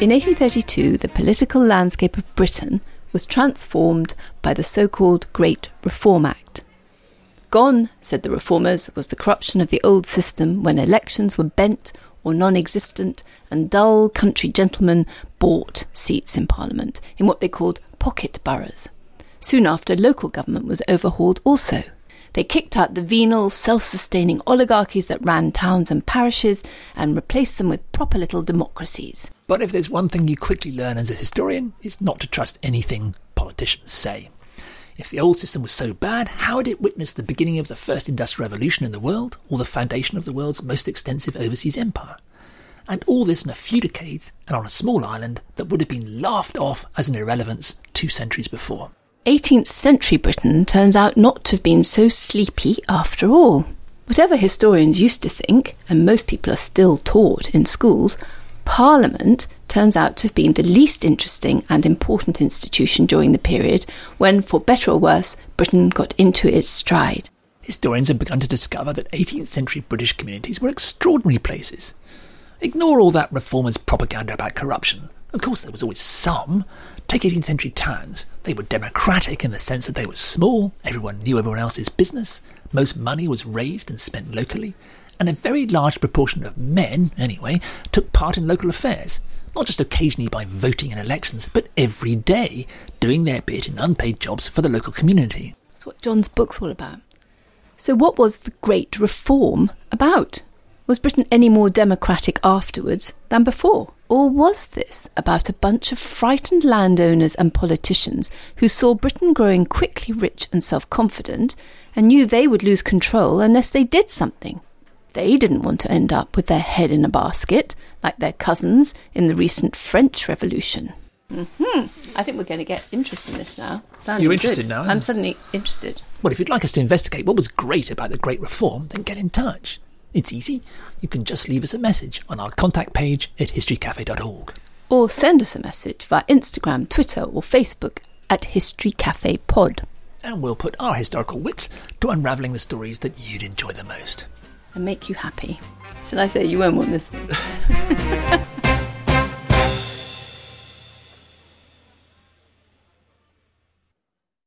In 1832, the political landscape of Britain was transformed by the so called Great Reform Act. Gone, said the reformers, was the corruption of the old system when elections were bent or non existent and dull country gentlemen bought seats in Parliament in what they called pocket boroughs. Soon after, local government was overhauled also. They kicked out the venal, self sustaining oligarchies that ran towns and parishes and replaced them with proper little democracies. But if there's one thing you quickly learn as a historian, it's not to trust anything politicians say. If the old system was so bad, how had it witnessed the beginning of the first industrial revolution in the world, or the foundation of the world's most extensive overseas empire? And all this in a few decades and on a small island that would have been laughed off as an irrelevance two centuries before. 18th century Britain turns out not to have been so sleepy after all. Whatever historians used to think, and most people are still taught in schools, Parliament turns out to have been the least interesting and important institution during the period when, for better or worse, Britain got into its stride. Historians have begun to discover that 18th century British communities were extraordinary places. Ignore all that reformers' propaganda about corruption. Of course, there was always some, Take 18th century towns. They were democratic in the sense that they were small, everyone knew everyone else's business, most money was raised and spent locally, and a very large proportion of men, anyway, took part in local affairs, not just occasionally by voting in elections, but every day, doing their bit in unpaid jobs for the local community. That's what John's book's all about. So, what was the Great Reform about? Was Britain any more democratic afterwards than before? Or was this about a bunch of frightened landowners and politicians who saw Britain growing quickly rich and self confident and knew they would lose control unless they did something? They didn't want to end up with their head in a basket like their cousins in the recent French Revolution. Mm-hmm. I think we're going to get interested in this now. Sounding You're interested good. now? I'm suddenly interested. Well, if you'd like us to investigate what was great about the Great Reform, then get in touch. It's easy. You can just leave us a message on our contact page at historycafe.org. Or send us a message via Instagram, Twitter, or Facebook at History Cafe Pod. And we'll put our historical wits to unravelling the stories that you'd enjoy the most. And make you happy. Shall I say you won't want this one?